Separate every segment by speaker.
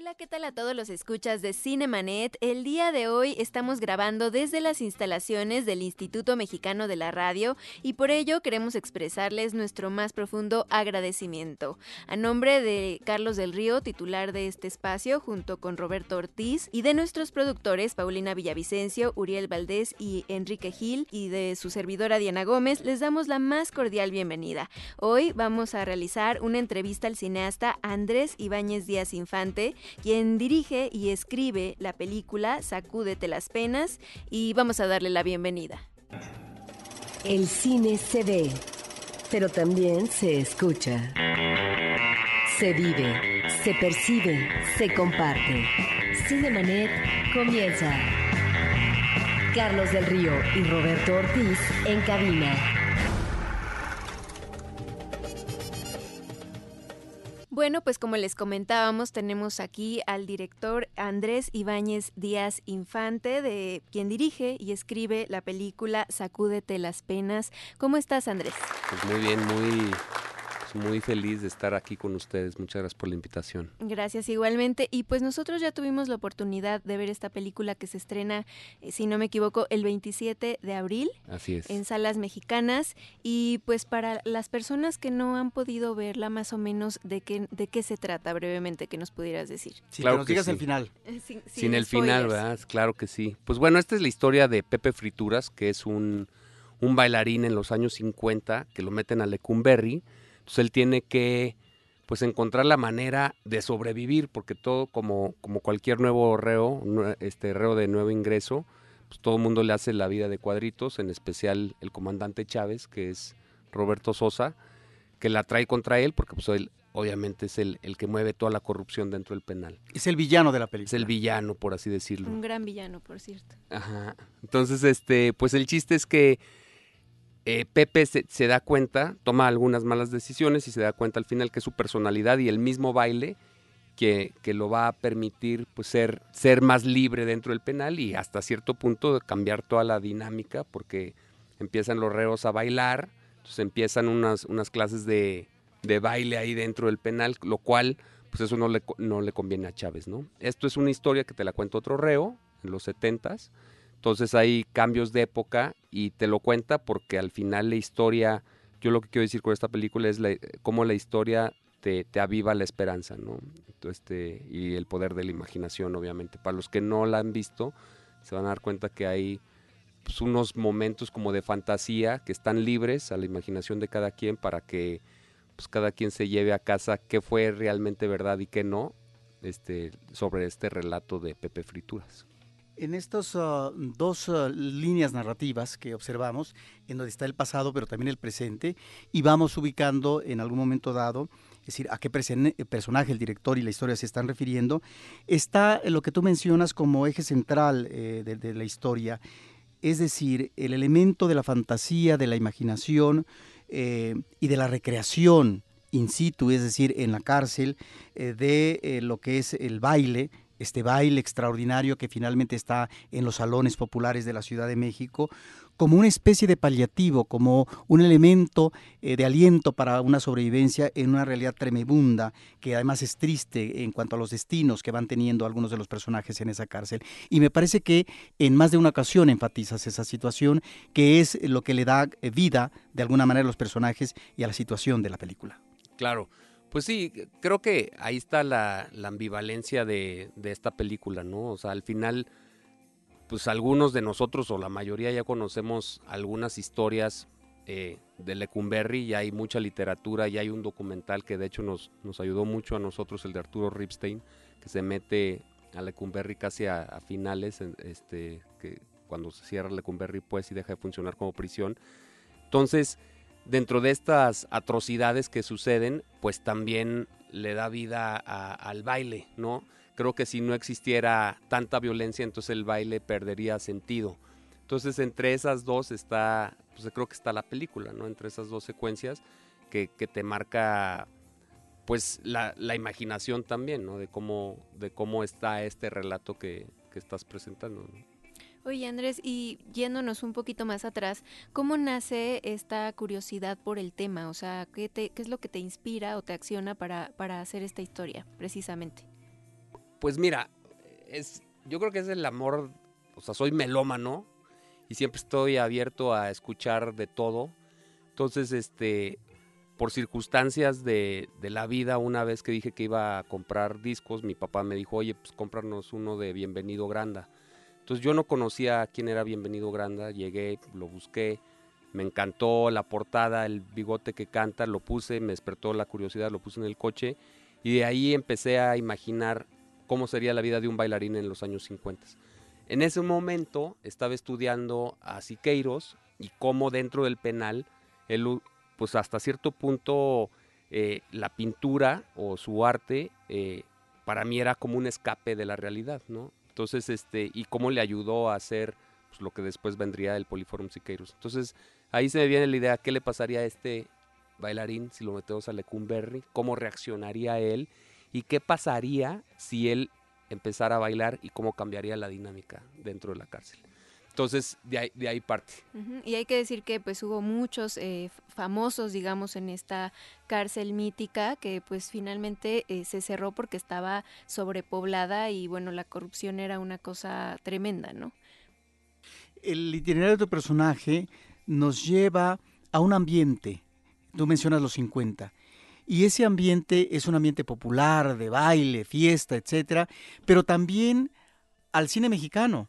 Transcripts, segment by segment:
Speaker 1: Hola, ¿qué tal a todos los escuchas de Cinemanet? El día de hoy estamos grabando desde las instalaciones del Instituto Mexicano de la Radio y por ello queremos expresarles nuestro más profundo agradecimiento. A nombre de Carlos del Río, titular de este espacio, junto con Roberto Ortiz, y de nuestros productores Paulina Villavicencio, Uriel Valdés y Enrique Gil, y de su servidora Diana Gómez, les damos la más cordial bienvenida. Hoy vamos a realizar una entrevista al cineasta Andrés Ibáñez Díaz Infante, quien dirige y escribe la película Sacúdete las penas y vamos a darle la bienvenida.
Speaker 2: El cine se ve, pero también se escucha. Se vive, se percibe, se comparte. Cinemanet comienza. Carlos del Río y Roberto Ortiz en cabina.
Speaker 1: Bueno, pues como les comentábamos, tenemos aquí al director Andrés Ibáñez Díaz Infante, de quien dirige y escribe la película Sacúdete las penas. ¿Cómo estás, Andrés?
Speaker 3: Pues muy bien, muy muy feliz de estar aquí con ustedes. Muchas gracias por la invitación.
Speaker 1: Gracias igualmente. Y pues nosotros ya tuvimos la oportunidad de ver esta película que se estrena, eh, si no me equivoco, el 27 de abril.
Speaker 3: Así es.
Speaker 1: En salas mexicanas. Y pues para las personas que no han podido verla, más o menos, ¿de qué, de qué se trata brevemente que nos pudieras decir?
Speaker 4: Sí, claro que nos digas el final.
Speaker 1: Eh, sin,
Speaker 3: sin el final, ¿verdad? Claro que sí. Pues bueno, esta es la historia de Pepe Frituras, que es un, un bailarín en los años 50 que lo meten a Lecumberri entonces él tiene que pues encontrar la manera de sobrevivir, porque todo como, como cualquier nuevo reo, este reo de nuevo ingreso, pues todo el mundo le hace la vida de cuadritos, en especial el comandante Chávez, que es Roberto Sosa, que la trae contra él, porque pues él obviamente es el, el que mueve toda la corrupción dentro del penal.
Speaker 4: Es el villano de la película.
Speaker 3: Es el villano, por así decirlo.
Speaker 1: Un gran villano, por cierto.
Speaker 3: Ajá. Entonces, este, pues el chiste es que eh, Pepe se, da cuenta, toma algunas malas decisiones y se da cuenta al final que su personalidad y el mismo baile que, que, lo va a permitir pues, ser, ser más libre dentro del penal y hasta cierto punto cambiar toda la dinámica porque empiezan los reos a bailar, entonces empiezan unas, unas clases de, de baile ahí dentro del penal, lo cual pues eso no le, no le conviene a Chávez, ¿no? Esto es una historia que te la cuenta otro reo en los setentas, entonces hay cambios de época y te lo cuenta porque al final la historia, yo lo que quiero decir con esta película es cómo la historia te, aviva la esperanza, ¿no? Este, y el poder de la imaginación, obviamente. Para los que no la han visto, se van a dar cuenta que hay pues, unos momentos como de fantasía que están libres a la imaginación de cada quien para que pues, cada quien se lleve a casa qué fue realmente verdad y qué no este, sobre este relato de Pepe Frituras
Speaker 4: en estas ah, dos ah, líneas narrativas que observamos, en donde está el pasado pero también el presente, y vamos ubicando en algún momento dado, es decir, a qué personaje el director y la historia se están refiriendo, está lo que tú mencionas como eje central eh, de, la historia, es decir, el elemento de la fantasía, de la imaginación eh, y de la recreación in situ, es decir, en la cárcel, eh, de lo que es el baile, este baile extraordinario que finalmente está en los salones populares de la Ciudad de México, como una especie de paliativo, como un elemento eh, de aliento para una sobrevivencia en una realidad tremebunda, que además es triste en cuanto a los destinos que van teniendo algunos de los personajes en esa cárcel. Y me parece que en más de una ocasión enfatizas esa situación, que es lo que le da eh, vida de alguna manera a los personajes y a la situación de la película.
Speaker 3: Claro. Pues sí, creo que ahí está la, ambivalencia de, esta película, ¿no? O sea, al final, pues algunos de nosotros o la mayoría ya conocemos algunas historias eh, de Lecumberri, ya hay mucha literatura, ya hay un documental que de hecho nos, ayudó mucho a nosotros, el de Arturo Ripstein, que se mete a Lecumberri casi a, finales, este, que cuando se cierra Lecumberri pues y deja de funcionar como prisión. Entonces, dentro de estas atrocidades que suceden, pues también le da vida al baile, ¿no? Creo que si no existiera tanta violencia, entonces el baile perdería sentido. Entonces, entre esas dos está, pues creo que está la película, ¿no? Entre esas dos secuencias que, te marca, pues, la, imaginación también, ¿no? De cómo, de cómo está este relato que, que estás presentando. ¿no?
Speaker 1: Oye Andrés, y yéndonos un poquito más atrás, ¿cómo nace esta curiosidad por el tema? O sea, ¿qué, te, qué es lo que te inspira o te acciona para, para hacer esta historia, precisamente?
Speaker 3: Pues mira, es, yo creo que es el amor, o sea, soy melómano y siempre estoy abierto a escuchar de todo. Entonces, este, por circunstancias de, de, la vida, una vez que dije que iba a comprar discos, mi papá me dijo, oye, pues cómpranos uno de Bienvenido Granda. Entonces yo no conocía quién era Bienvenido Granda, llegué, lo busqué, me encantó la portada, el bigote que canta, lo puse, me despertó la curiosidad, lo puse en el coche y de ahí empecé a imaginar cómo sería la vida de un bailarín en los años 50. En ese momento estaba estudiando a Siqueiros y cómo dentro del penal, él, pues hasta cierto punto eh, la pintura o su arte eh, para mí era como un escape de la realidad, ¿no? Entonces, este, y cómo le ayudó a hacer pues, lo que después vendría el Poliforum Siqueiros. Entonces, ahí se me viene la idea, ¿qué le pasaría a este bailarín si lo metemos a Lecumberri? ¿Cómo reaccionaría él? ¿Y qué pasaría si él empezara a bailar y cómo cambiaría la dinámica dentro de la cárcel? Entonces, de ahí, de ahí parte.
Speaker 1: Y hay que decir que pues hubo muchos eh, famosos, digamos, en esta cárcel mítica que pues finalmente eh, se cerró porque estaba sobrepoblada y bueno, la corrupción era una cosa tremenda, ¿no?
Speaker 4: El itinerario de tu personaje nos lleva a un ambiente, tú mencionas los 50, y ese ambiente es un ambiente popular, de baile, fiesta, etcétera, pero también al cine mexicano,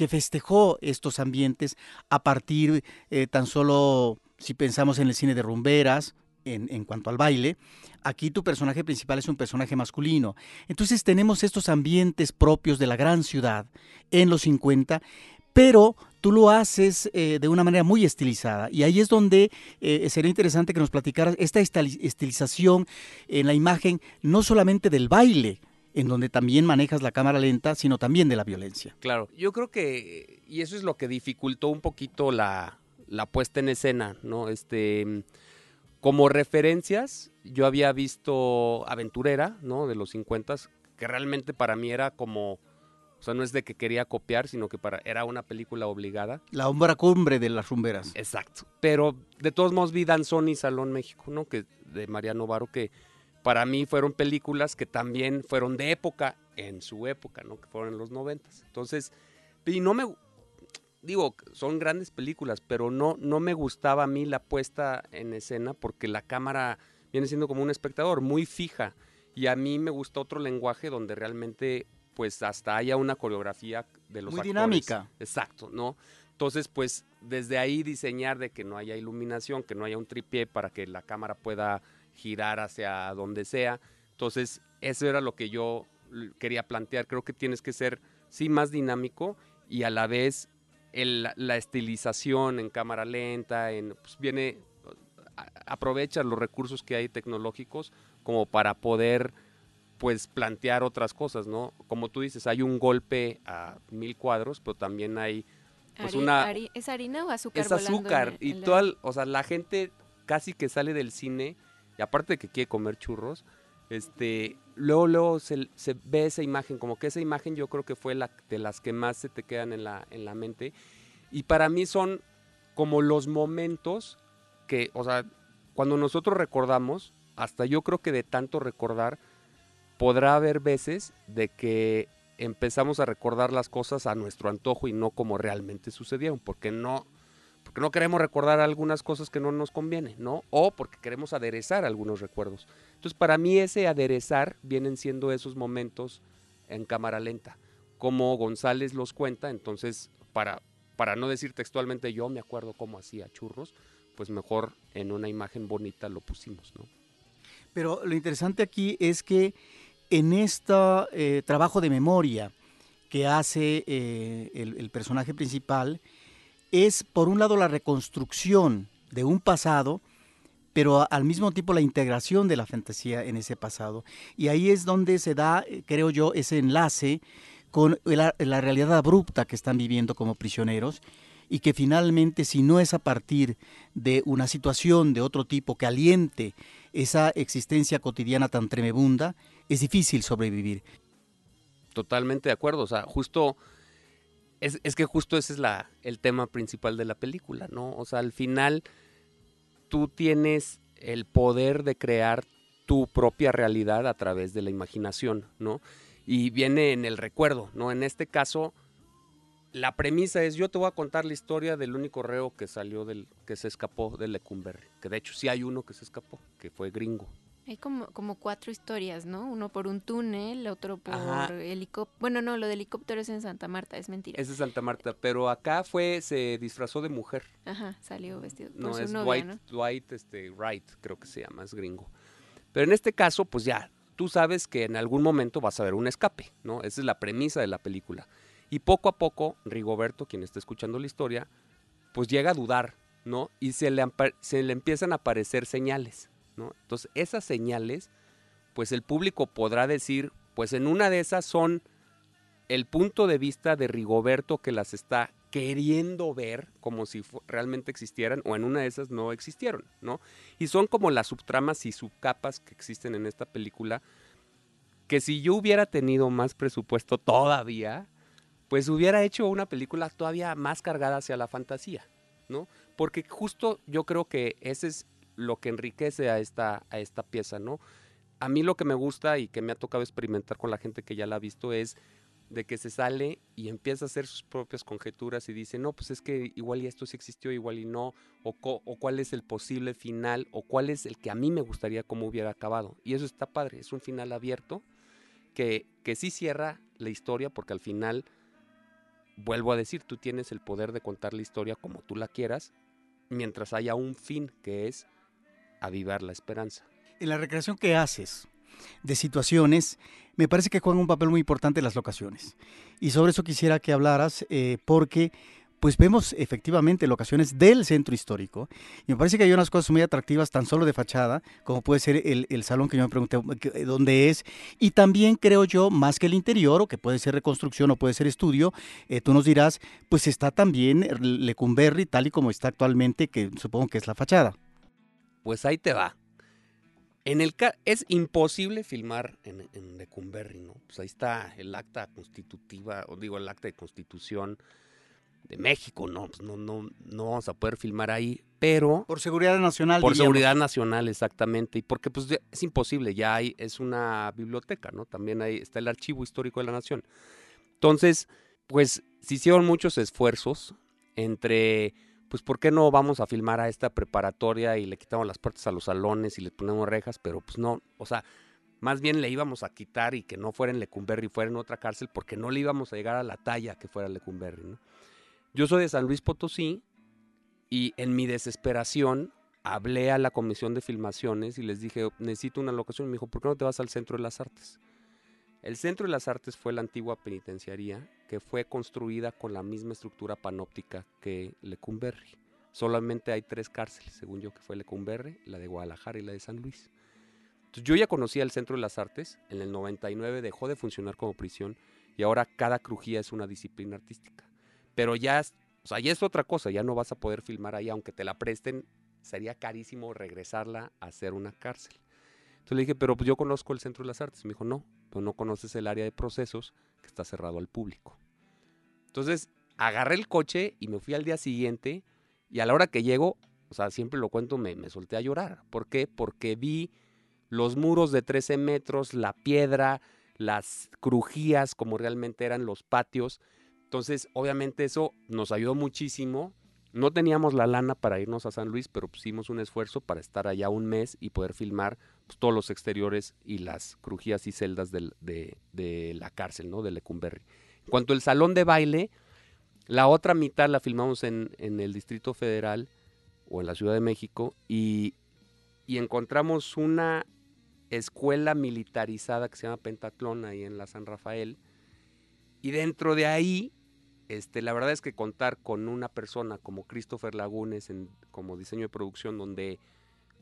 Speaker 4: que festejó estos ambientes a partir eh, tan solo, si pensamos en el cine de rumberas, en, cuanto al baile, aquí tu personaje principal es un personaje masculino. Entonces tenemos estos ambientes propios de la gran ciudad en los 50, pero tú lo haces eh, de una manera muy estilizada. Y ahí es donde eh, sería interesante que nos platicaras esta estilización en la imagen, no solamente del baile, en donde también manejas la cámara lenta, sino también de la violencia.
Speaker 3: Claro, yo creo que, y eso es lo que dificultó un poquito la, la puesta en escena, ¿no? Este, como referencias, yo había visto Aventurera, ¿no? De los 50, que realmente para mí era como o sea, no es de que quería copiar, sino que para, era una película obligada.
Speaker 4: La hombra cumbre de las rumberas.
Speaker 3: Exacto. Pero de todos modos vi Danzón y Salón México, ¿no? Que, de Mariano Varo, que para mí fueron películas que también fueron de época, en su época, ¿no? Que fueron en los noventas. Entonces, y no me... Digo, son grandes películas, pero no, no me gustaba a mí la puesta en escena porque la cámara viene siendo como un espectador, muy fija. Y a mí me gusta otro lenguaje donde realmente pues hasta haya una coreografía de los
Speaker 4: Muy dinámica.
Speaker 3: Exacto, ¿no? Entonces, pues desde ahí diseñar de que no haya iluminación, que no haya un tripié para que la cámara pueda girar hacia donde sea. Entonces, eso era lo que yo quería plantear. Creo que tienes que ser, sí, más dinámico y a la vez la estilización en cámara lenta, en, pues viene, aprovecha los recursos que hay tecnológicos como para poder pues plantear otras cosas, ¿no? Como tú dices, hay un golpe a mil cuadros, pero también hay pues una...
Speaker 1: ¿Es harina o azúcar?
Speaker 3: Es azúcar. y toda, o sea, la gente casi que sale del cine, aparte de que quiere comer churros, este, luego, luego se, se, ve esa imagen, como que esa imagen yo creo que fue la de las que más se te quedan en la, en la mente. Y para mí son como los momentos que, o sea, cuando nosotros recordamos, hasta yo creo que de tanto recordar, podrá haber veces de que empezamos a recordar las cosas a nuestro antojo y no como realmente sucedieron, porque no, porque no queremos recordar algunas cosas que no nos conviene, ¿no? O porque queremos aderezar algunos recuerdos. Entonces, para mí ese aderezar vienen siendo esos momentos en cámara lenta, como González los cuenta, entonces, para, para no decir textualmente yo me acuerdo cómo hacía churros, pues mejor en una imagen bonita lo pusimos, ¿no?
Speaker 4: Pero lo interesante aquí es que en este trabajo de memoria que hace eh, el, personaje principal es, por un lado, la reconstrucción de un pasado, pero al mismo tiempo la integración de la fantasía en ese pasado. Y ahí es donde se da, eh, creo yo, ese enlace con la, la realidad abrupta que están viviendo como prisioneros y que finalmente si no es a partir de una situación de otro tipo que aliente esa existencia cotidiana tan tremebunda, es difícil sobrevivir.
Speaker 3: Totalmente de acuerdo, o sea, justo, es, es que justo ese es la, el tema principal de la película, ¿no? O sea, al final tú tienes el poder de crear tu propia realidad a través de la imaginación, ¿no? y viene en el recuerdo, ¿no? En este caso, la premisa es, yo te voy a contar la historia del único reo que salió del, que se escapó de Lecumberri, que de hecho sí hay uno que se escapó, que fue gringo.
Speaker 1: Hay como, como cuatro historias, ¿no? Uno por un túnel, otro por helicóptero. Bueno, no, lo de helicóptero es en Santa Marta, es mentira.
Speaker 3: Es de Santa Marta, pero acá fue, se disfrazó de mujer.
Speaker 1: Ajá, salió vestido por
Speaker 3: no,
Speaker 1: su
Speaker 3: es
Speaker 1: novia,
Speaker 3: Dwight,
Speaker 1: ¿no?
Speaker 3: Dwight este, Wright, creo que se llama, es gringo. Pero en este caso, pues ya, tú sabes que en algún momento vas a ver un escape, ¿no? Esa es la premisa de la película. Y poco a poco, Rigoberto, quien está escuchando la historia, pues llega a dudar, ¿no? Y se le, se le empiezan a aparecer señales, Entonces, esas señales, pues el público podrá decir, pues en una de esas son el punto de vista de Rigoberto que las está queriendo ver como si realmente existieran o en una de esas no existieron, ¿no? Y son como las subtramas y subcapas que existen en esta película que si yo hubiera tenido más presupuesto todavía, pues hubiera hecho una película todavía más cargada hacia la fantasía, ¿no? Porque justo yo creo que ese es lo que enriquece a esta, a esta pieza, ¿no? A mí lo que me gusta y que me ha tocado experimentar con la gente que ya la ha visto es de que se sale y empieza a hacer sus propias conjeturas y dice, no, pues es que igual y esto sí existió, igual y no, o, o cuál es el posible final, o cuál es el que a mí me gustaría cómo hubiera acabado. Y eso está padre, es un final abierto que, que sí cierra la historia porque al final, vuelvo a decir, tú tienes el poder de contar la historia como tú la quieras, mientras haya un fin que es avivar la esperanza.
Speaker 4: En la recreación que haces de situaciones, me parece que juegan un papel muy importante las locaciones. Y sobre eso quisiera que hablaras, eh, porque pues vemos efectivamente locaciones del centro histórico. Y me parece que hay unas cosas muy atractivas, tan solo de fachada, como puede ser el, salón que yo me pregunté eh, dónde es. Y también creo yo, más que el interior, o que puede ser reconstrucción o puede ser estudio, eh, tú nos dirás, pues está también Lecumberri, tal y como está actualmente, que supongo que es la fachada.
Speaker 3: Pues ahí te va. En el es imposible filmar en, en Lecumberri, ¿no? Pues ahí está el acta constitutiva, o digo el acta de constitución de México, ¿no? Pues no, no, no vamos a poder filmar ahí, pero
Speaker 4: Por seguridad nacional.
Speaker 3: por
Speaker 4: diríamos.
Speaker 3: seguridad nacional exactamente, y porque pues es imposible, ya hay, es una biblioteca, ¿no? También ahí está el archivo histórico de la nación. Entonces, pues se hicieron muchos esfuerzos entre, pues, ¿por qué no vamos a filmar a esta preparatoria y le quitamos las puertas a los salones y le ponemos rejas? Pero pues no, o sea, más bien le íbamos a quitar y que no fuera en Lecumberri, fuera en otra cárcel, porque no le íbamos a llegar a la talla que fuera Lecumberri. Yo soy de San Luis Potosí y en mi desesperación hablé a la comisión de filmaciones y les dije, necesito una locación. Y me dijo, ¿por qué no te vas al Centro de las Artes? El Centro de las Artes fue la antigua penitenciaría que fue construida con la misma estructura panóptica que Lecumberri. Solamente hay tres cárceles, según yo, que fue Lecumberri, la de Guadalajara y la de San Luis. Entonces, yo ya conocía el Centro de las Artes, en el 99 dejó de funcionar como prisión y ahora cada crujía es una disciplina artística. Pero ya, o sea, ya es otra cosa, ya no vas a poder filmar ahí, aunque te la presten, sería carísimo regresarla a hacer una cárcel. Entonces le dije, pero pues yo conozco el Centro de las Artes. Me dijo, no, pero no conoces el área de procesos que está cerrado al público. Entonces agarré el coche y me fui al día siguiente y a la hora que llego, o sea, siempre lo cuento, me, me solté a llorar. ¿Por qué? Porque vi los muros de 13 metros, la piedra, las crujías como realmente eran los patios. Entonces, obviamente eso nos ayudó muchísimo. No teníamos la lana para irnos a San Luis, pero pusimos un esfuerzo para estar allá un mes y poder filmar pues, todos los exteriores y las crujías y celdas de, de la cárcel, ¿no? De Lecumberri. En cuanto al salón de baile, la otra mitad la filmamos en, en el Distrito Federal o en la Ciudad de México y, y encontramos una escuela militarizada que se llama Pentatlón ahí en la San Rafael. Y dentro de ahí, este, la verdad es que contar con una persona como Christopher Lagunes en, como diseño de producción, donde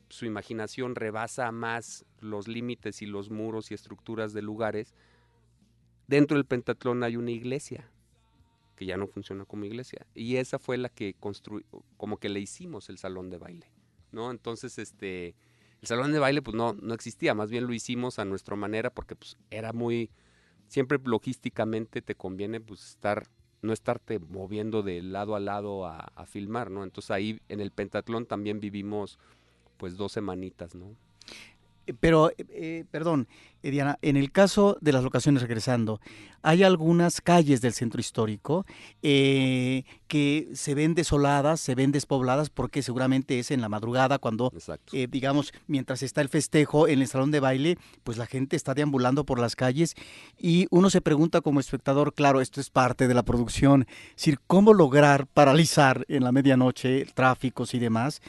Speaker 3: su imaginación rebasa más los límites y los muros y estructuras de lugares, dentro del Pentatlón hay una iglesia que ya no funciona como iglesia. Y esa fue la que construyó, como que le hicimos el salón de baile, ¿no? Entonces, este, el salón de baile pues no, no existía, más bien lo hicimos a nuestra manera porque pues era muy, siempre logísticamente te conviene pues estar, no estarte moviendo de lado a lado a, a filmar, ¿no? Entonces ahí en el Pentatlón también vivimos pues dos semanitas, ¿no?
Speaker 4: Pero, eh, perdón, eh, Diana, en el caso de las locaciones regresando, hay algunas calles del centro histórico eh, que se ven desoladas, se ven despobladas, porque seguramente es en la madrugada cuando, eh, digamos, mientras está el festejo en el salón de baile, pues la gente está deambulando por las calles y uno se pregunta como espectador, claro, esto es parte de la producción, es decir, cómo lograr paralizar en la medianoche tráficos y demás,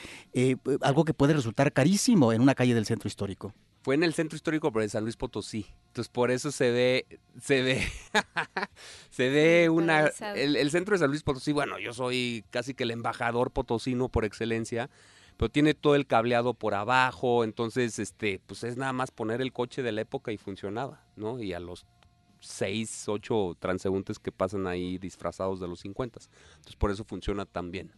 Speaker 4: algo que puede resultar carísimo en una calle del centro histórico.
Speaker 3: Fue en el centro histórico de San Luis Potosí. Entonces por eso se ve, se ve, se ve una, el, centro de San Luis Potosí, bueno, yo soy casi que el embajador potosino por excelencia, pero tiene todo el cableado por abajo, entonces, este, pues es nada más poner el coche de la época y funcionaba, ¿no? Y a los seis, ocho transeúntes que pasan ahí disfrazados de los 50. Entonces por eso funciona tan bien.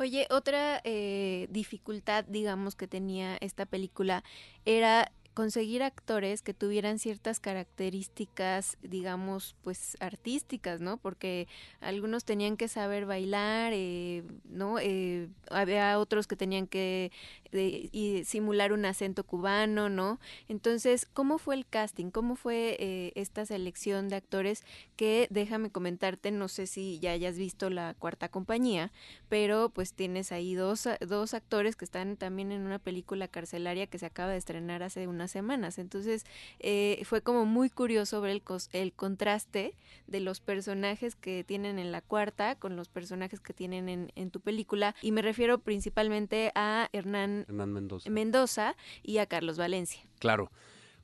Speaker 1: Oye, otra eh, dificultad, digamos, que tenía esta película era conseguir actores que tuvieran ciertas características, digamos, pues artísticas, ¿no? Porque algunos tenían que saber bailar, eh, ¿no? Eh, había otros que tenían que y simular un acento cubano, ¿no? Entonces, ¿cómo fue el casting? ¿Cómo fue eh, esta selección de actores que, déjame comentarte, no sé si ya hayas visto la cuarta compañía, pero pues tienes ahí dos, dos actores que están también en una película carcelaria que se acaba de estrenar hace unas semanas. Entonces, eh, fue como muy curioso ver el, el contraste de los personajes que tienen en la cuarta con los personajes que tienen en, en tu película. Y me refiero principalmente a Hernán
Speaker 3: Mendoza.
Speaker 1: Mendoza y a Carlos Valencia.
Speaker 3: Claro.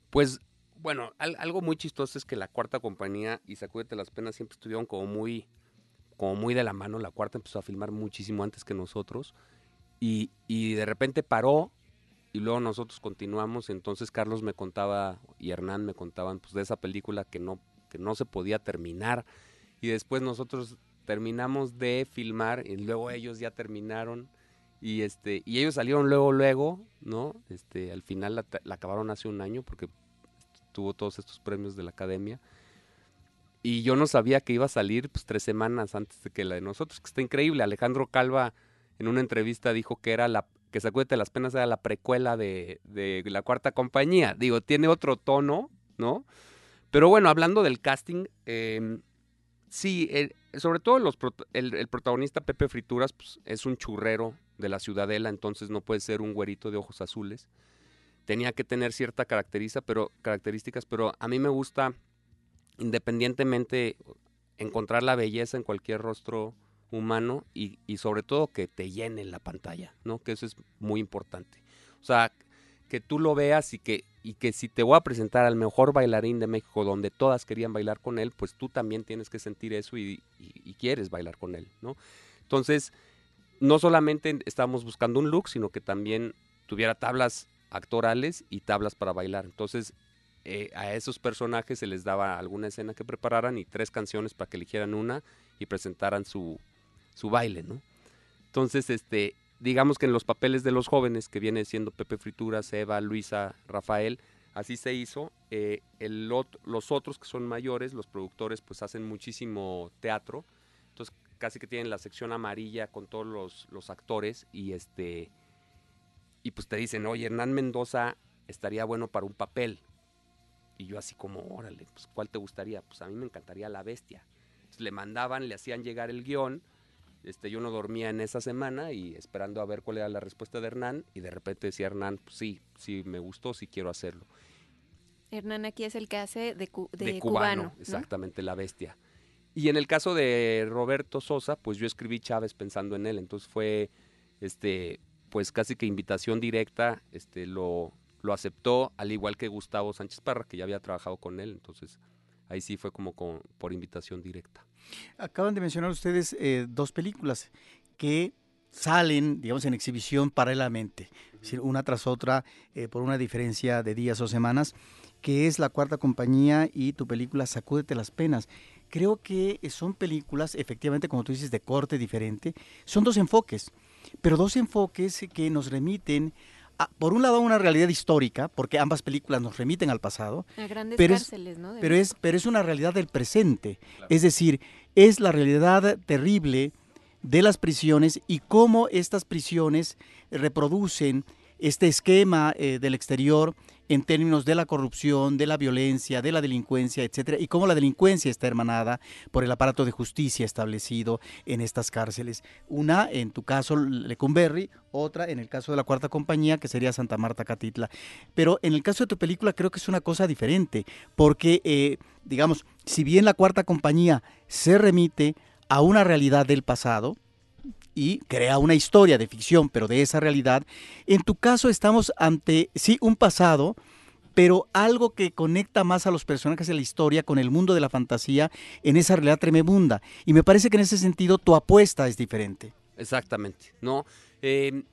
Speaker 3: Pues bueno, algo muy chistoso es que la cuarta compañía y Sacúdete las Penas siempre estuvieron como muy, como muy de la mano. La cuarta empezó a filmar muchísimo antes que nosotros y, y de repente paró y luego nosotros continuamos. Entonces Carlos me contaba y Hernán me contaban pues de esa película que no, que no se podía terminar y después nosotros terminamos de filmar y luego ellos ya terminaron y este, y ellos salieron luego, luego, ¿no? Este, al final la, acabaron hace un año porque tuvo todos estos premios de la academia. Y yo no sabía que iba a salir pues tres semanas antes de que la de nosotros, que está increíble. Alejandro Calva en una entrevista dijo que era la que Sacúdete las penas era la precuela de, de la cuarta compañía. Digo, tiene otro tono, ¿no? Pero bueno, hablando del casting, eh, sí, sobre todo los, el, el, protagonista Pepe Frituras pues, es un churrero de la ciudadela, entonces no puede ser un güerito de ojos azules. Tenía que tener cierta caracteriza, pero, características, pero a mí me gusta, independientemente, encontrar la belleza en cualquier rostro humano y, y sobre todo que te llene la pantalla, ¿no? Que eso es muy importante. O sea, que tú lo veas y que, y que si te voy a presentar al mejor bailarín de México donde todas querían bailar con él, pues tú también tienes que sentir eso y, y quieres bailar con él, ¿no? Entonces, no solamente estábamos buscando un look, sino que también tuviera tablas actorales y tablas para bailar. Entonces, eh, a esos personajes se les daba alguna escena que prepararan y tres canciones para que eligieran una y presentaran su, su baile, ¿no? Entonces, este, digamos que en los papeles de los jóvenes, que viene siendo Pepe Frituras, Eva, Luisa, Rafael, así se hizo. Eh, el, los otros que son mayores, los productores, pues hacen muchísimo teatro. Casi que tienen la sección amarilla con todos los, los actores y este y pues te dicen, oye, Hernán Mendoza estaría bueno para un papel. Y yo así como, órale, pues ¿cuál te gustaría? Pues a mí me encantaría La Bestia. Entonces, le mandaban, le hacían llegar el guion, este, yo no dormía en esa semana y esperando a ver cuál era la respuesta de Hernán y de repente decía Hernán, pues sí, sí me gustó, sí quiero hacerlo.
Speaker 1: Hernán aquí es el que hace de, de,
Speaker 3: cubano, exactamente, La Bestia. Y en el caso de Roberto Sosa, pues yo escribí Chávez pensando en él, entonces fue, este, pues casi que invitación directa, este, lo, lo aceptó, al igual que Gustavo Sánchez Parra, que ya había trabajado con él, entonces ahí sí fue como por invitación directa.
Speaker 4: Acaban de mencionar ustedes eh, dos películas que salen, digamos, en exhibición paralelamente, es decir, una tras otra, eh, por una diferencia de días o semanas, que es La Cuarta Compañía y tu película Sacúdete las Penas creo que son películas, efectivamente, como tú dices, de corte diferente. Son dos enfoques, pero dos enfoques que nos remiten, a, por un lado, a una realidad histórica, porque ambas películas nos remiten al pasado.
Speaker 1: A grandes
Speaker 4: pero
Speaker 1: cárceles, ¿no?
Speaker 4: pero es, pero es una realidad del presente. Es decir, es la realidad terrible de las prisiones y cómo estas prisiones reproducen este esquema eh, del exterior en términos de la corrupción, de la violencia, de la delincuencia, etcétera, y cómo la delincuencia está hermanada por el aparato de justicia establecido en estas cárceles. Una, en tu caso, Lecumberri, otra en el caso de la cuarta compañía, que sería Santa Marta Catitla. Pero en el caso de tu película creo que es una cosa diferente, porque, eh, digamos, si bien la cuarta compañía se remite a una realidad del pasado, y crea una historia de ficción, pero de esa realidad. En tu caso estamos ante, sí, un pasado, pero algo que conecta más a los personajes de la historia con el mundo de la fantasía en esa realidad tremenda. Y me parece que en ese sentido tu apuesta es diferente.
Speaker 3: Exactamente, ¿no? Eh,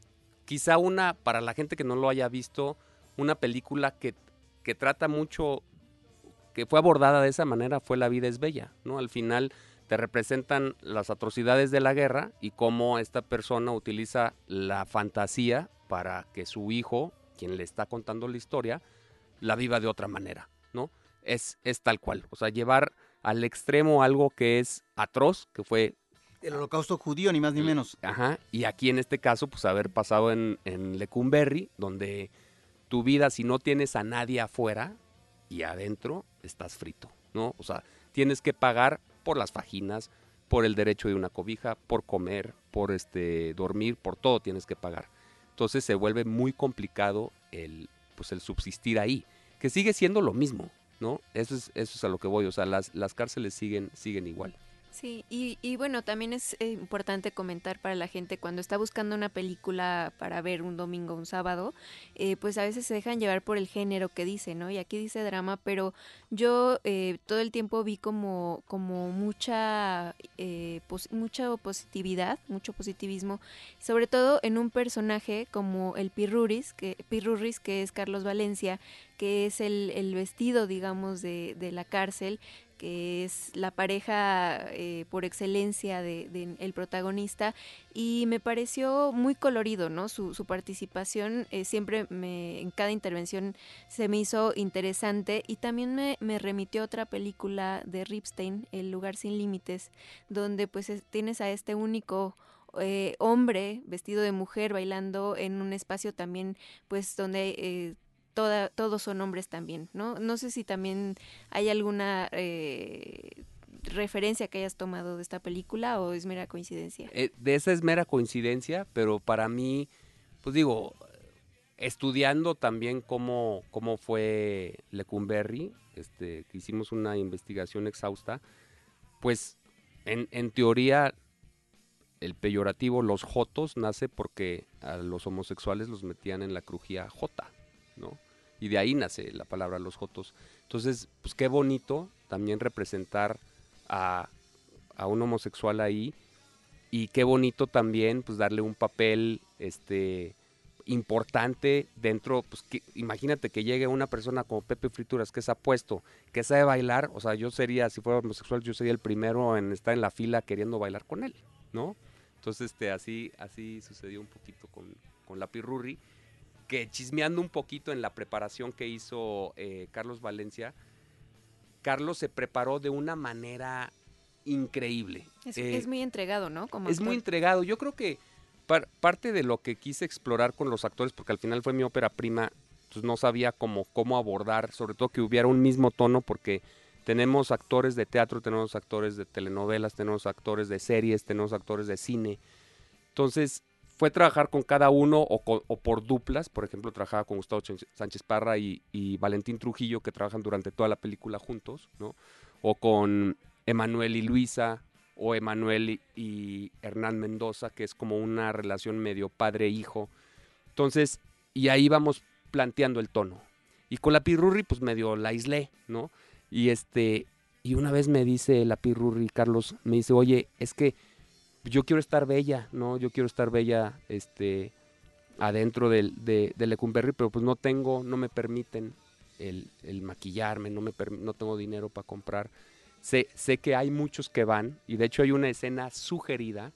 Speaker 3: quizá una, para la gente que no lo haya visto, una película que, que trata mucho, que fue abordada de esa manera, fue La vida es bella, ¿no? Al final te representan las atrocidades de la guerra y cómo esta persona utiliza la fantasía para que su hijo, quien le está contando la historia, la viva de otra manera, ¿no? Es, es tal cual, o sea, llevar al extremo algo que es atroz, que fue...
Speaker 4: El holocausto judío, ni más ni menos.
Speaker 3: Ajá, y aquí en este caso, pues haber pasado en, en Lecumberri, donde tu vida, si no tienes a nadie afuera y adentro, estás frito, ¿no? O sea, tienes que pagar por las fajinas, por el derecho de una cobija, por comer, por este dormir, por todo tienes que pagar. Entonces se vuelve muy complicado el pues el subsistir ahí, que sigue siendo lo mismo, ¿no? Eso es eso es a lo que voy, o sea, las las cárceles siguen siguen igual.
Speaker 1: Sí, y, y bueno, también es eh, importante comentar para la gente cuando está buscando una película para ver un domingo un sábado, eh, pues a veces se dejan llevar por el género que dice, ¿no? Y aquí dice drama, pero yo eh, todo el tiempo vi como, como mucha, pos mucha positividad, mucho positivismo, sobre todo en un personaje como el Pirruris, que, Pirruris, que es Carlos Valencia, que es el, el vestido, digamos, de, de la cárcel, que es la pareja eh, por excelencia del de, protagonista y me pareció muy colorido, ¿no? Su, participación eh, siempre me, en cada intervención se me hizo interesante y también me, me remitió a otra película de Ripstein, El lugar sin límites, donde pues es, tienes a este único eh, hombre vestido de mujer bailando en un espacio también pues donde eh, toda, todos son hombres también, ¿no? No sé si también hay alguna eh, referencia que hayas tomado de esta película o es mera coincidencia.
Speaker 3: Eh, de esa es mera coincidencia, pero para mí, pues digo, estudiando también cómo, cómo fue Lecumberri, este, que hicimos una investigación exhausta, pues en, en teoría el peyorativo los jotos nace porque a los homosexuales los metían en la crujía jota, Y de ahí nace la palabra los jotos. Entonces, pues qué bonito también representar a, a un homosexual ahí y qué bonito también pues darle un papel este importante dentro, pues imagínate que llegue una persona como Pepe Frituras que es apuesto, que sabe bailar, o sea, yo sería, si fuera homosexual, yo sería el primero en estar en la fila queriendo bailar con él, ¿no? Entonces, este, así, así sucedió un poquito con, con la Pirurri que chismeando un poquito en la preparación que hizo eh, Carlos Valencia, Carlos se preparó de una manera increíble.
Speaker 1: Es, eh, es muy entregado, ¿no?
Speaker 3: Como es actor. muy entregado. Yo creo que par parte de lo que quise explorar con los actores, porque al final fue mi ópera prima, pues no sabía cómo, cómo abordar, sobre todo que hubiera un mismo tono, porque tenemos actores de teatro, tenemos actores de telenovelas, tenemos actores de series, tenemos actores de cine. Entonces, fue trabajar con cada uno o, por duplas. Por ejemplo, trabajaba con Gustavo Sánchez Parra y, Valentín Trujillo, que trabajan durante toda la película juntos, ¿no? O con Emanuel y Luisa, o Emanuel y, y Hernán Mendoza, que es como una relación medio padre-hijo. Entonces, y ahí vamos planteando el tono. Y con la Pirurri, pues medio la aislé, ¿no? Y este, y una vez me dice la Pirurri, Carlos, me dice, oye, es que yo quiero estar bella, ¿no? Yo quiero estar bella, este, adentro del, de, de Lecumberri, pero pues no tengo, no me permiten el, el maquillarme, no, me no tengo dinero para comprar. Sé, sé que hay muchos que van, y de hecho hay una escena sugerida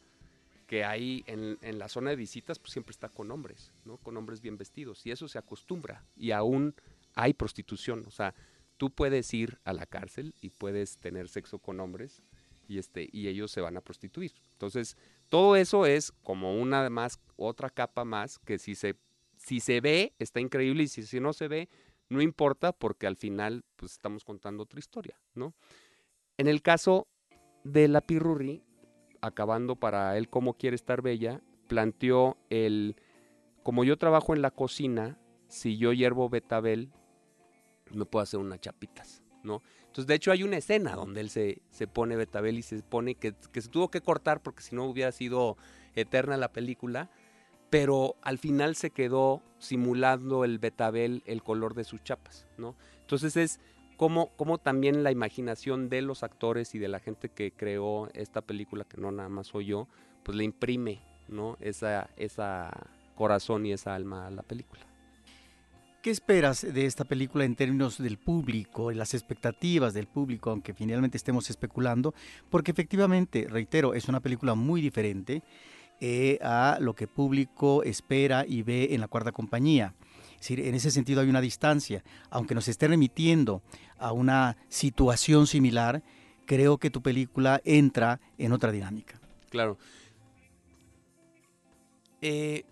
Speaker 3: que hay en, en, la zona de visitas, pues siempre está con hombres, ¿no? Con hombres bien vestidos, y eso se acostumbra, y aún hay prostitución, o sea, tú puedes ir a la cárcel y puedes tener sexo con hombres, y este y ellos se van a prostituir. Entonces, todo eso es como una más otra capa más que si se si se ve está increíble y si, si no se ve no importa porque al final pues estamos contando otra historia, ¿no? En el caso de la Pirurri, acabando para él cómo quiere estar bella, planteó el, como yo trabajo en la cocina, si yo hiervo betabel, me puedo hacer unas chapitas, Entonces, de hecho, hay una escena donde él se, se pone betabel y se pone que, se tuvo que cortar porque si no hubiera sido eterna la película, pero al final se quedó simulando el betabel el color de sus chapas. Entonces es como, como también la imaginación de los actores y de la gente que creó esta película, que no nada más soy yo, pues le imprime, ¿no? Esa, esa corazón y esa alma a la película.
Speaker 4: ¿Qué esperas de esta película en términos del público, y las expectativas del público, aunque finalmente estemos especulando? Porque efectivamente, reitero, es una película muy diferente eh, a lo que público espera y ve en la cuarta compañía. En ese sentido hay una distancia. Aunque nos esté remitiendo a una situación similar, creo que tu película entra en otra dinámica.
Speaker 3: Claro. Eh,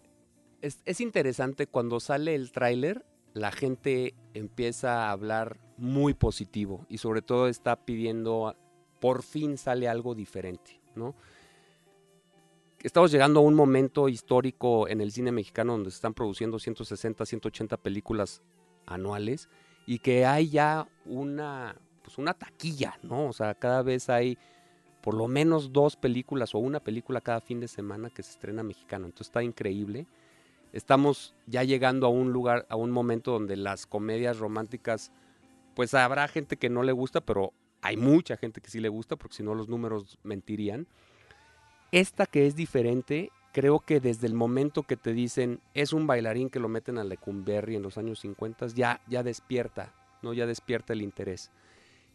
Speaker 3: es, interesante cuando sale el tráiler, la gente empieza a hablar muy positivo y sobre todo está pidiendo, por fin sale algo diferente, ¿no? estamos llegando a un momento histórico en el cine mexicano donde se están produciendo 160, 180 películas anuales y que hay ya una, pues una taquilla, ¿no? O sea, cada vez hay por lo menos dos películas o una película cada fin de semana que se estrena mexicano. Entonces está increíble. Estamos ya llegando a un lugar, a un momento donde las comedias románticas, pues habrá gente que no le gusta, pero hay mucha gente que sí le gusta, porque si no los números mentirían. Esta que es diferente, creo que desde el momento que te dicen es un bailarín que lo meten a Lecumberri en los años 50, ya, ya despierta, ¿no? Ya despierta el interés.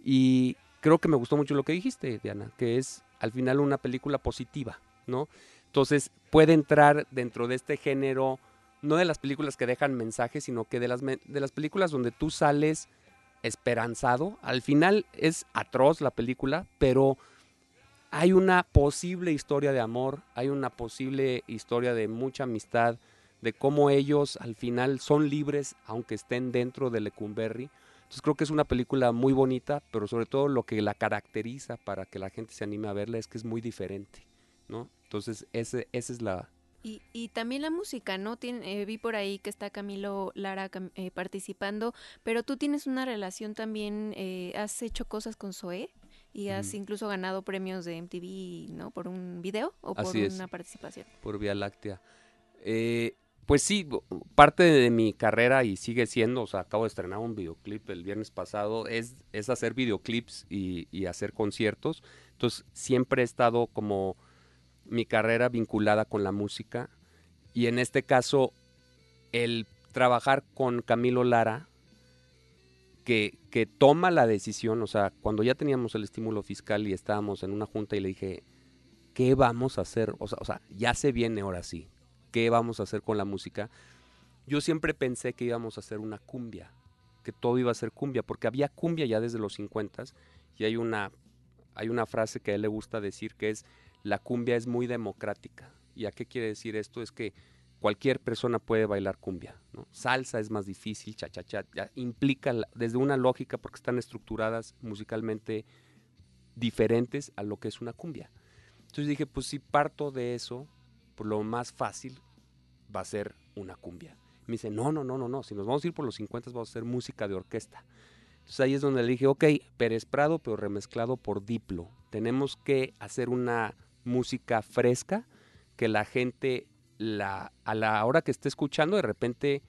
Speaker 3: Y creo que me gustó mucho lo que dijiste, Diana, que es al final una película positiva, ¿no? Entonces puede entrar dentro de este género, no de las películas que dejan mensajes, sino que de las, de las películas donde tú sales esperanzado. Al final es atroz la película, pero hay una posible historia de amor, hay una posible historia de mucha amistad, de cómo ellos al final son libres aunque estén dentro de Lecumberri. Entonces creo que es una película muy bonita, pero sobre todo lo que la caracteriza para que la gente se anime a verla es que es muy diferente, ¿no? Entonces ese, esa es la...
Speaker 1: Y, y también la música, ¿no? Tiene, eh, vi por ahí que está Camilo Lara eh, participando, pero tú tienes una relación también, eh, ¿has hecho cosas con Zoé? y has incluso ganado premios de MTV, ¿no? Por un video o por una participación.
Speaker 3: Por Vía Láctea. Eh, pues sí, parte de mi carrera y sigue siendo, o sea, acabo de estrenar un videoclip el viernes pasado, es, es hacer videoclips y, y hacer conciertos. Entonces, siempre he estado como mi carrera vinculada con la música. Y en este caso, el trabajar con Camilo Lara, que, toma la decisión, o sea, cuando ya teníamos el estímulo fiscal y estábamos en una junta y le dije, ¿qué vamos a hacer? O sea, o sea, ya se viene ahora sí, ¿qué vamos a hacer con la música? Yo siempre pensé que íbamos a hacer una cumbia, que todo iba a ser cumbia, porque había cumbia ya desde los 50 y hay una, hay una frase que a él le gusta decir que es, la cumbia es muy democrática. ¿Y a qué quiere decir esto? Es que cualquier persona puede bailar cumbia. ¿no? Salsa es más difícil, cha-cha-cha, implica desde una lógica porque están estructuradas musicalmente diferentes a lo que es una cumbia. Entonces dije, pues si parto de eso, por lo más fácil va a ser una cumbia. Me dice, no, no, no, no, no, si nos vamos a ir por los 50 vamos a hacer música de orquesta. Entonces ahí es donde le dije, ok, Pérez Prado, pero remezclado por Diplo. Tenemos que hacer una música fresca que la gente la, a la hora que esté escuchando, de repente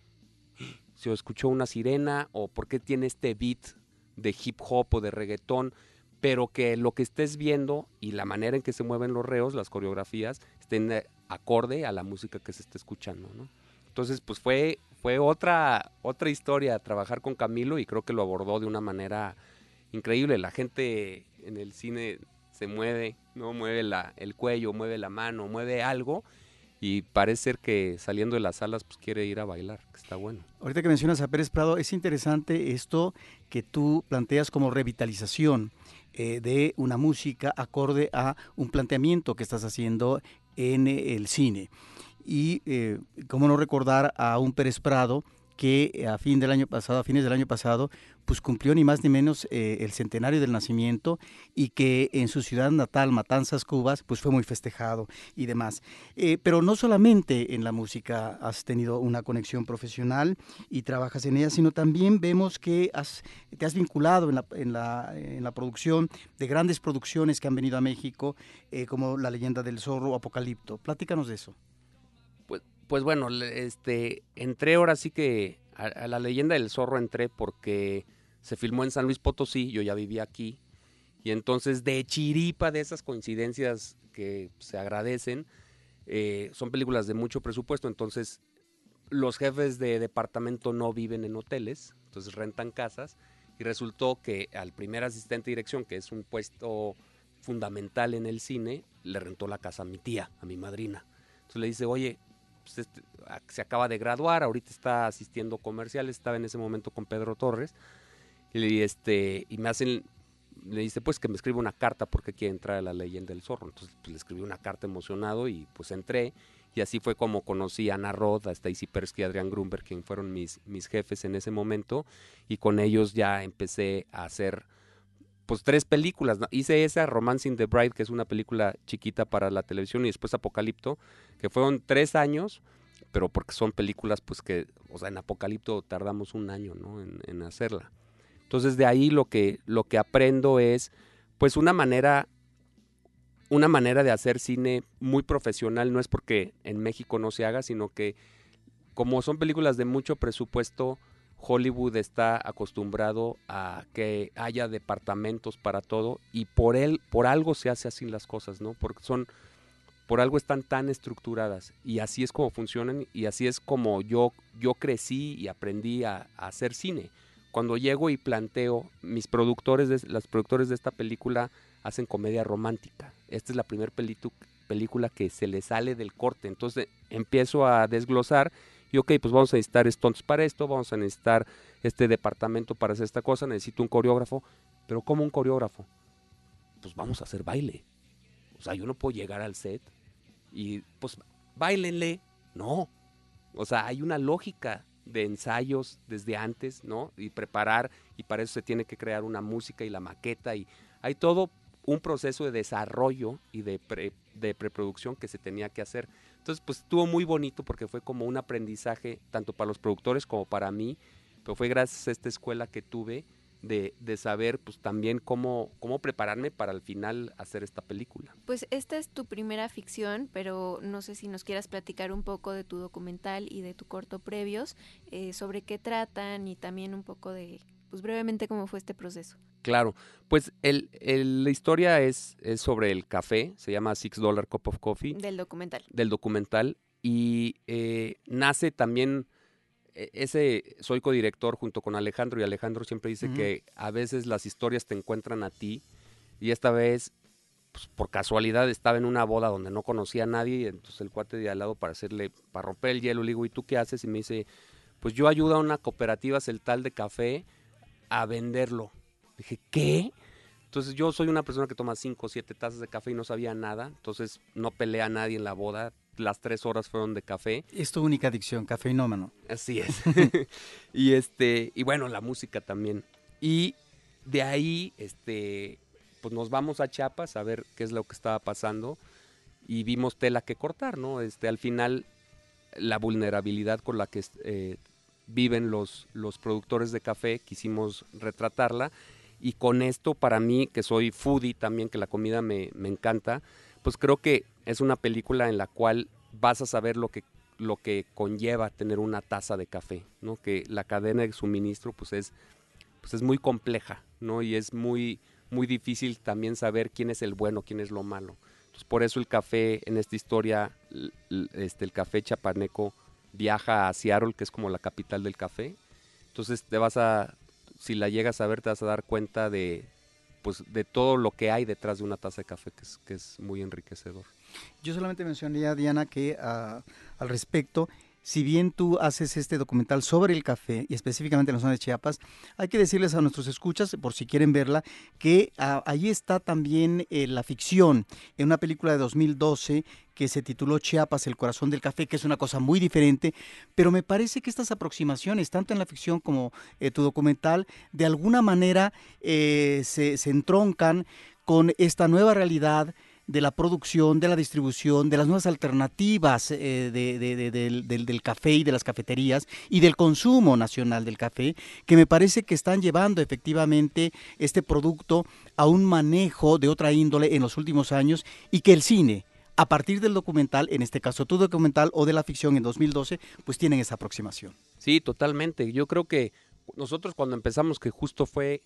Speaker 3: se escuchó una sirena o por qué tiene este beat de hip hop o de reggaetón, pero que lo que estés viendo y la manera en que se mueven los reos, las coreografías, estén acorde a la música que se está escuchando, ¿no? Entonces, pues fue, fue otra, otra historia trabajar con Camilo y creo que lo abordó de una manera increíble. La gente en el cine se mueve, ¿no? Mueve la, el cuello, mueve la mano, mueve algo y parece ser que saliendo de las salas pues quiere ir a bailar, que está bueno.
Speaker 4: Ahorita que mencionas a Pérez Prado, es interesante esto que tú planteas como revitalización eh, de una música acorde a un planteamiento que estás haciendo en el cine. Y eh, cómo no recordar a un Pérez Prado que a fin del año pasado, a fines del año pasado, pues cumplió ni más ni menos eh, el centenario del nacimiento y que en su ciudad natal, Matanzas, Cubas, pues fue muy festejado y demás. Eh, pero no solamente en la música has tenido una conexión profesional y trabajas en ella, sino también vemos que has, te has vinculado en la, en la, en la producción de grandes producciones que han venido a México, eh, como La leyenda del zorro Apocalipto. Platícanos de eso.
Speaker 3: Pues, pues bueno, este, entré ahora sí que a, a la leyenda del zorro entré porque se filmó en San Luis Potosí, yo ya vivía aquí, y entonces de chiripa de esas coincidencias que se agradecen, eh, son películas de mucho presupuesto, entonces los jefes de departamento no viven en hoteles, entonces rentan casas, y resultó que al primer asistente de dirección, que es un puesto fundamental en el cine, le rentó la casa a mi tía, a mi madrina. Entonces le dice, oye, pues este, se acaba de graduar, ahorita está asistiendo comerciales, estaba en ese momento con Pedro Torres, y, este, y me hacen, le dice pues que me escribe una carta porque quiere entrar a la leyenda del zorro. Entonces pues, le escribí una carta emocionado y pues entré. Y así fue como conocí a Ana Roth, a Stacy Persky, a Adrián Grunberg, quien fueron mis, mis jefes en ese momento. Y con ellos ya empecé a hacer pues tres películas. Hice esa, Romancing the Bride, que es una película chiquita para la televisión, y después Apocalipto, que fueron tres años, pero porque son películas pues que, o sea, en Apocalipto tardamos un año, ¿no? En, en hacerla. Entonces de ahí lo que, lo que aprendo es pues una manera, una manera de hacer cine muy profesional, no es porque en México no se haga, sino que como son películas de mucho presupuesto, Hollywood está acostumbrado a que haya departamentos para todo y por él, por algo se hace así las cosas, ¿no? Porque son, por algo están tan estructuradas y así es como funcionan y así es como yo, yo crecí y aprendí a, a hacer cine cuando llego y planteo, mis productores, de, las productores de esta película hacen comedia romántica. Esta es la primera película que se le sale del corte. Entonces empiezo a desglosar y ok, pues vamos a necesitar stunts para esto, vamos a necesitar este departamento para hacer esta cosa, necesito un coreógrafo. Pero ¿cómo un coreógrafo? Pues vamos a hacer baile. O sea, yo no puedo llegar al set y pues bailenle. No. O sea, hay una lógica de ensayos desde antes, ¿no? Y preparar, y para eso se tiene que crear una música y la maqueta, y hay todo un proceso de desarrollo y de, de preproducción que se tenía que hacer. Entonces, pues estuvo muy bonito porque fue como un aprendizaje tanto para los productores como para mí, pero fue gracias a esta escuela que tuve de, de, saber pues también cómo, cómo prepararme para al final hacer esta película.
Speaker 1: Pues esta es tu primera ficción, pero no sé si nos quieras platicar un poco de tu documental y de tu corto previos, eh, sobre qué tratan y también un poco de, pues brevemente cómo fue este proceso.
Speaker 3: Claro, pues el, el, la historia es, es sobre el café, se llama Six Dollar Cup of Coffee.
Speaker 1: Del documental.
Speaker 3: Del documental y eh, nace también ese soy codirector junto con Alejandro y Alejandro siempre dice uh -huh. que a veces las historias te encuentran a ti y esta vez pues, por casualidad estaba en una boda donde no conocía a nadie y entonces el cuate de al lado para hacerle para romper el hielo le digo y tú qué haces y me dice pues yo ayudo a una cooperativa celtal de café a venderlo dije qué entonces yo soy una persona que toma cinco o siete tazas de café y no sabía nada entonces no pelea a nadie en la boda las tres horas fueron de café.
Speaker 4: Es tu única adicción, cafeinómano.
Speaker 3: Así es. y este, y bueno, la música también. Y de ahí, este, pues nos vamos a Chiapas a ver qué es lo que estaba pasando y vimos tela que cortar, ¿no? Este, al final, la vulnerabilidad con la que eh, viven los, los productores de café, quisimos retratarla. Y con esto, para mí, que soy foodie también, que la comida me, me encanta, pues creo que es una película en la cual vas a saber lo que lo que conlleva tener una taza de café, ¿no? Que la cadena de suministro pues es pues es muy compleja, ¿no? Y es muy muy difícil también saber quién es el bueno, quién es lo malo. Entonces, por eso el café en esta historia este el café chapaneco viaja a Seattle, que es como la capital del café. Entonces, te vas a si la llegas a ver te vas a dar cuenta de pues de todo lo que hay detrás de una taza de café que es, que es muy enriquecedor.
Speaker 4: Yo solamente mencionaría, Diana, que uh, al respecto, si bien tú haces este documental sobre el café y específicamente en la zona de Chiapas, hay que decirles a nuestros escuchas, por si quieren verla, que ah, ahí está también eh, la ficción en una película de 2012 que se tituló Chiapas, el corazón del café, que es una cosa muy diferente, pero me parece que estas aproximaciones, tanto en la ficción como eh, tu documental, de alguna manera eh, se entroncan con esta nueva realidad de la producción, de la distribución, de las nuevas alternativas eh, del, café y de las cafeterías y del consumo nacional del café, que me parece que están llevando efectivamente este producto a un manejo de otra índole en los últimos años y que el cine, a partir del documental, en este caso tu documental o de la ficción en 2012, pues tienen esa aproximación.
Speaker 3: Sí, totalmente. Yo creo que nosotros cuando empezamos, que justo fue,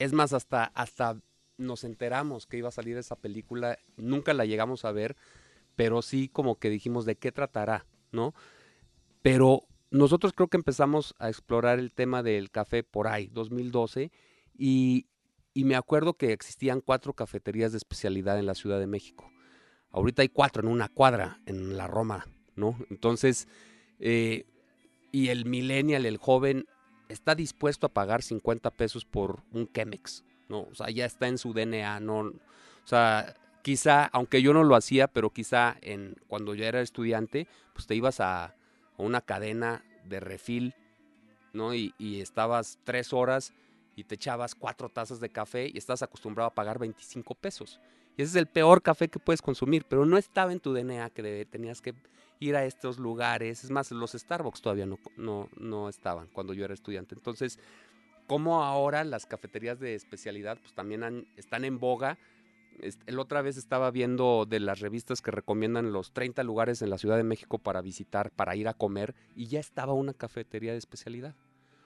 Speaker 3: es más, hasta, hasta nos enteramos que iba a salir esa película, nunca la llegamos a ver, pero sí como que dijimos de qué tratará, ¿no? Pero nosotros creo que empezamos a explorar el tema del café por ahí, 2012, y, y me acuerdo que existían cuatro cafeterías de especialidad en la Ciudad de México. Ahorita hay cuatro en una cuadra, en la Roma, ¿no? Entonces, eh, y el millennial, el joven, está dispuesto a pagar 50 pesos por un Chemex, ¿no? O sea, ya está en su DNA, ¿no? O sea, quizá, aunque yo no lo hacía, pero quizá en, cuando yo era estudiante, pues te ibas a, una cadena de refil, ¿no? Y, y, estabas tres horas y te echabas cuatro tazas de café y estás acostumbrado a pagar 25 pesos. Y ese es el peor café que puedes consumir, pero no estaba en tu DNA que tenías que ir a estos lugares. Es más, los Starbucks todavía no, no, no estaban cuando yo era estudiante. Entonces, como ahora las cafeterías de especialidad pues también están en boga. El otra vez estaba viendo de las revistas que recomiendan los 30 lugares en la Ciudad de México para visitar, para ir a comer, y ya estaba una cafetería de especialidad.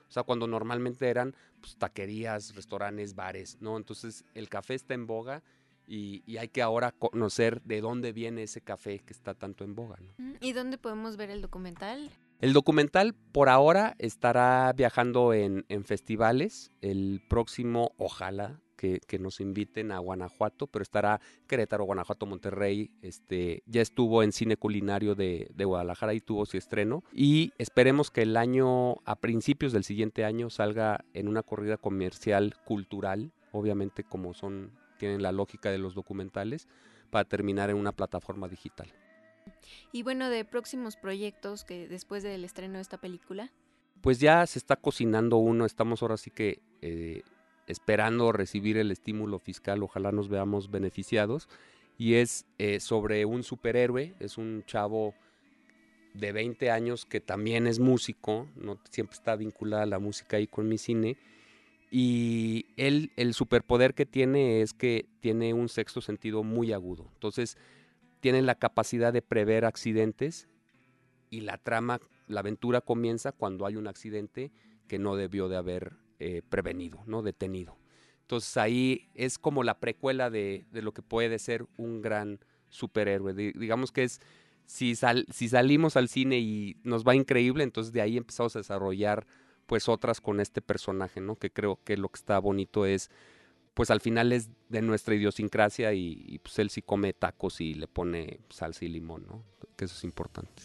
Speaker 3: O sea, cuando normalmente eran pues, taquerías, restaurantes, bares, ¿no? Entonces el café está en boga y, y, hay que ahora conocer de dónde viene ese café que está tanto en boga. ¿no?
Speaker 1: ¿Y dónde podemos ver el documental?
Speaker 3: El documental por ahora estará viajando en, festivales. El próximo, ojalá, que, nos inviten a Guanajuato, pero estará Querétaro, Guanajuato, Monterrey. Este, ya estuvo en cine culinario de, Guadalajara y tuvo su estreno. Y esperemos que el año, a principios del siguiente año, salga en una corrida comercial cultural, obviamente como son, tienen la lógica de los documentales, para terminar en una plataforma digital.
Speaker 1: Y bueno, de próximos proyectos que después del estreno de esta película.
Speaker 3: Pues ya se está cocinando uno, estamos ahora sí que eh, esperando recibir el estímulo fiscal, ojalá nos veamos beneficiados. Y es eh, sobre un superhéroe, es un chavo de 20 años que también es músico, no siempre está vinculada a la música ahí con mi cine. Y él, el superpoder que tiene es que tiene un sexto sentido muy agudo. Entonces, tienen la capacidad de prever accidentes y la trama, la aventura comienza cuando hay un accidente que no debió de haber eh, prevenido, ¿no? Detenido. Entonces ahí es como la precuela de, lo que puede ser un gran superhéroe. digamos que es, si, si salimos al cine y nos va increíble, entonces de ahí empezamos a desarrollar pues otras con este personaje, ¿no? Que creo que lo que está bonito es pues al final es de nuestra idiosincrasia y, pues él sí come tacos y le pone salsa y limón, ¿no? Que eso es importante.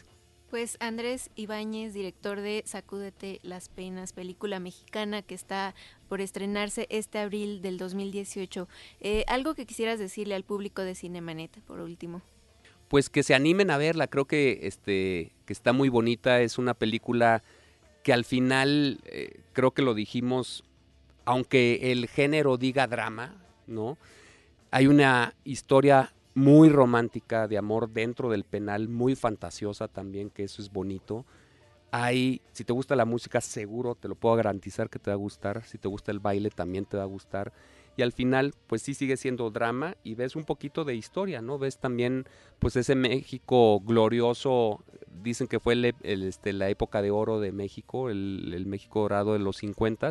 Speaker 1: Pues Andrés Ibáñez, director de Sacúdete las Penas, película mexicana que está por estrenarse este abril del 2018. Eh, algo que quisieras decirle al público de Cinemanet, por último.
Speaker 3: Pues que se animen a verla, creo que, este, que está muy bonita, es una película que al final, eh, creo que lo dijimos aunque el género diga drama, ¿no? Hay una historia muy romántica de amor dentro del penal, muy fantasiosa también, que eso es bonito. Hay, si te gusta la música, seguro te lo puedo garantizar que te va a gustar. Si te gusta el baile, también te va a gustar. Y al final, pues sí sigue siendo drama y ves un poquito de historia, ¿no? Ves también, pues ese México glorioso, dicen que fue este, la época de oro de México, el, el México dorado de los 50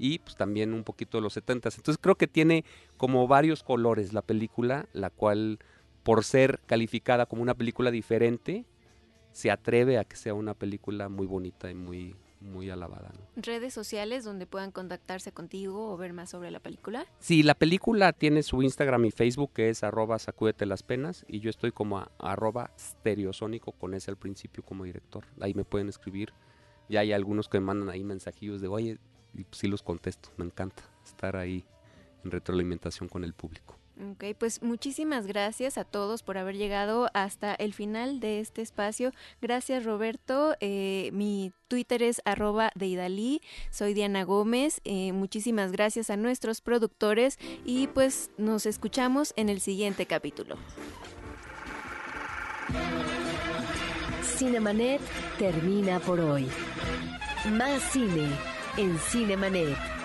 Speaker 3: y pues también un poquito de los 70 Entonces creo que tiene como varios colores la película, la cual por ser calificada como una película diferente, se atreve a que sea una película muy bonita y muy, muy alabada.
Speaker 1: ¿Redes sociales donde puedan contactarse contigo o ver más sobre la película?
Speaker 3: Sí, la película tiene su Instagram y Facebook que es arroba sacúdete las penas y yo estoy como a, arroba stereosónico con ese al principio como director. Ahí me pueden escribir. Ya hay algunos que me mandan ahí mensajillos de, oye, y sí los contesto. Me encanta estar ahí en retroalimentación con el público.
Speaker 1: Ok, pues muchísimas gracias a todos por haber llegado hasta el final de este espacio. Gracias Roberto. Eh, mi Twitter es arroba de Idalí. Soy Diana Gómez. Eh, muchísimas gracias a nuestros productores y pues nos escuchamos en el siguiente capítulo.
Speaker 2: Cinemanet termina por hoy. Más cine en Cinemanet.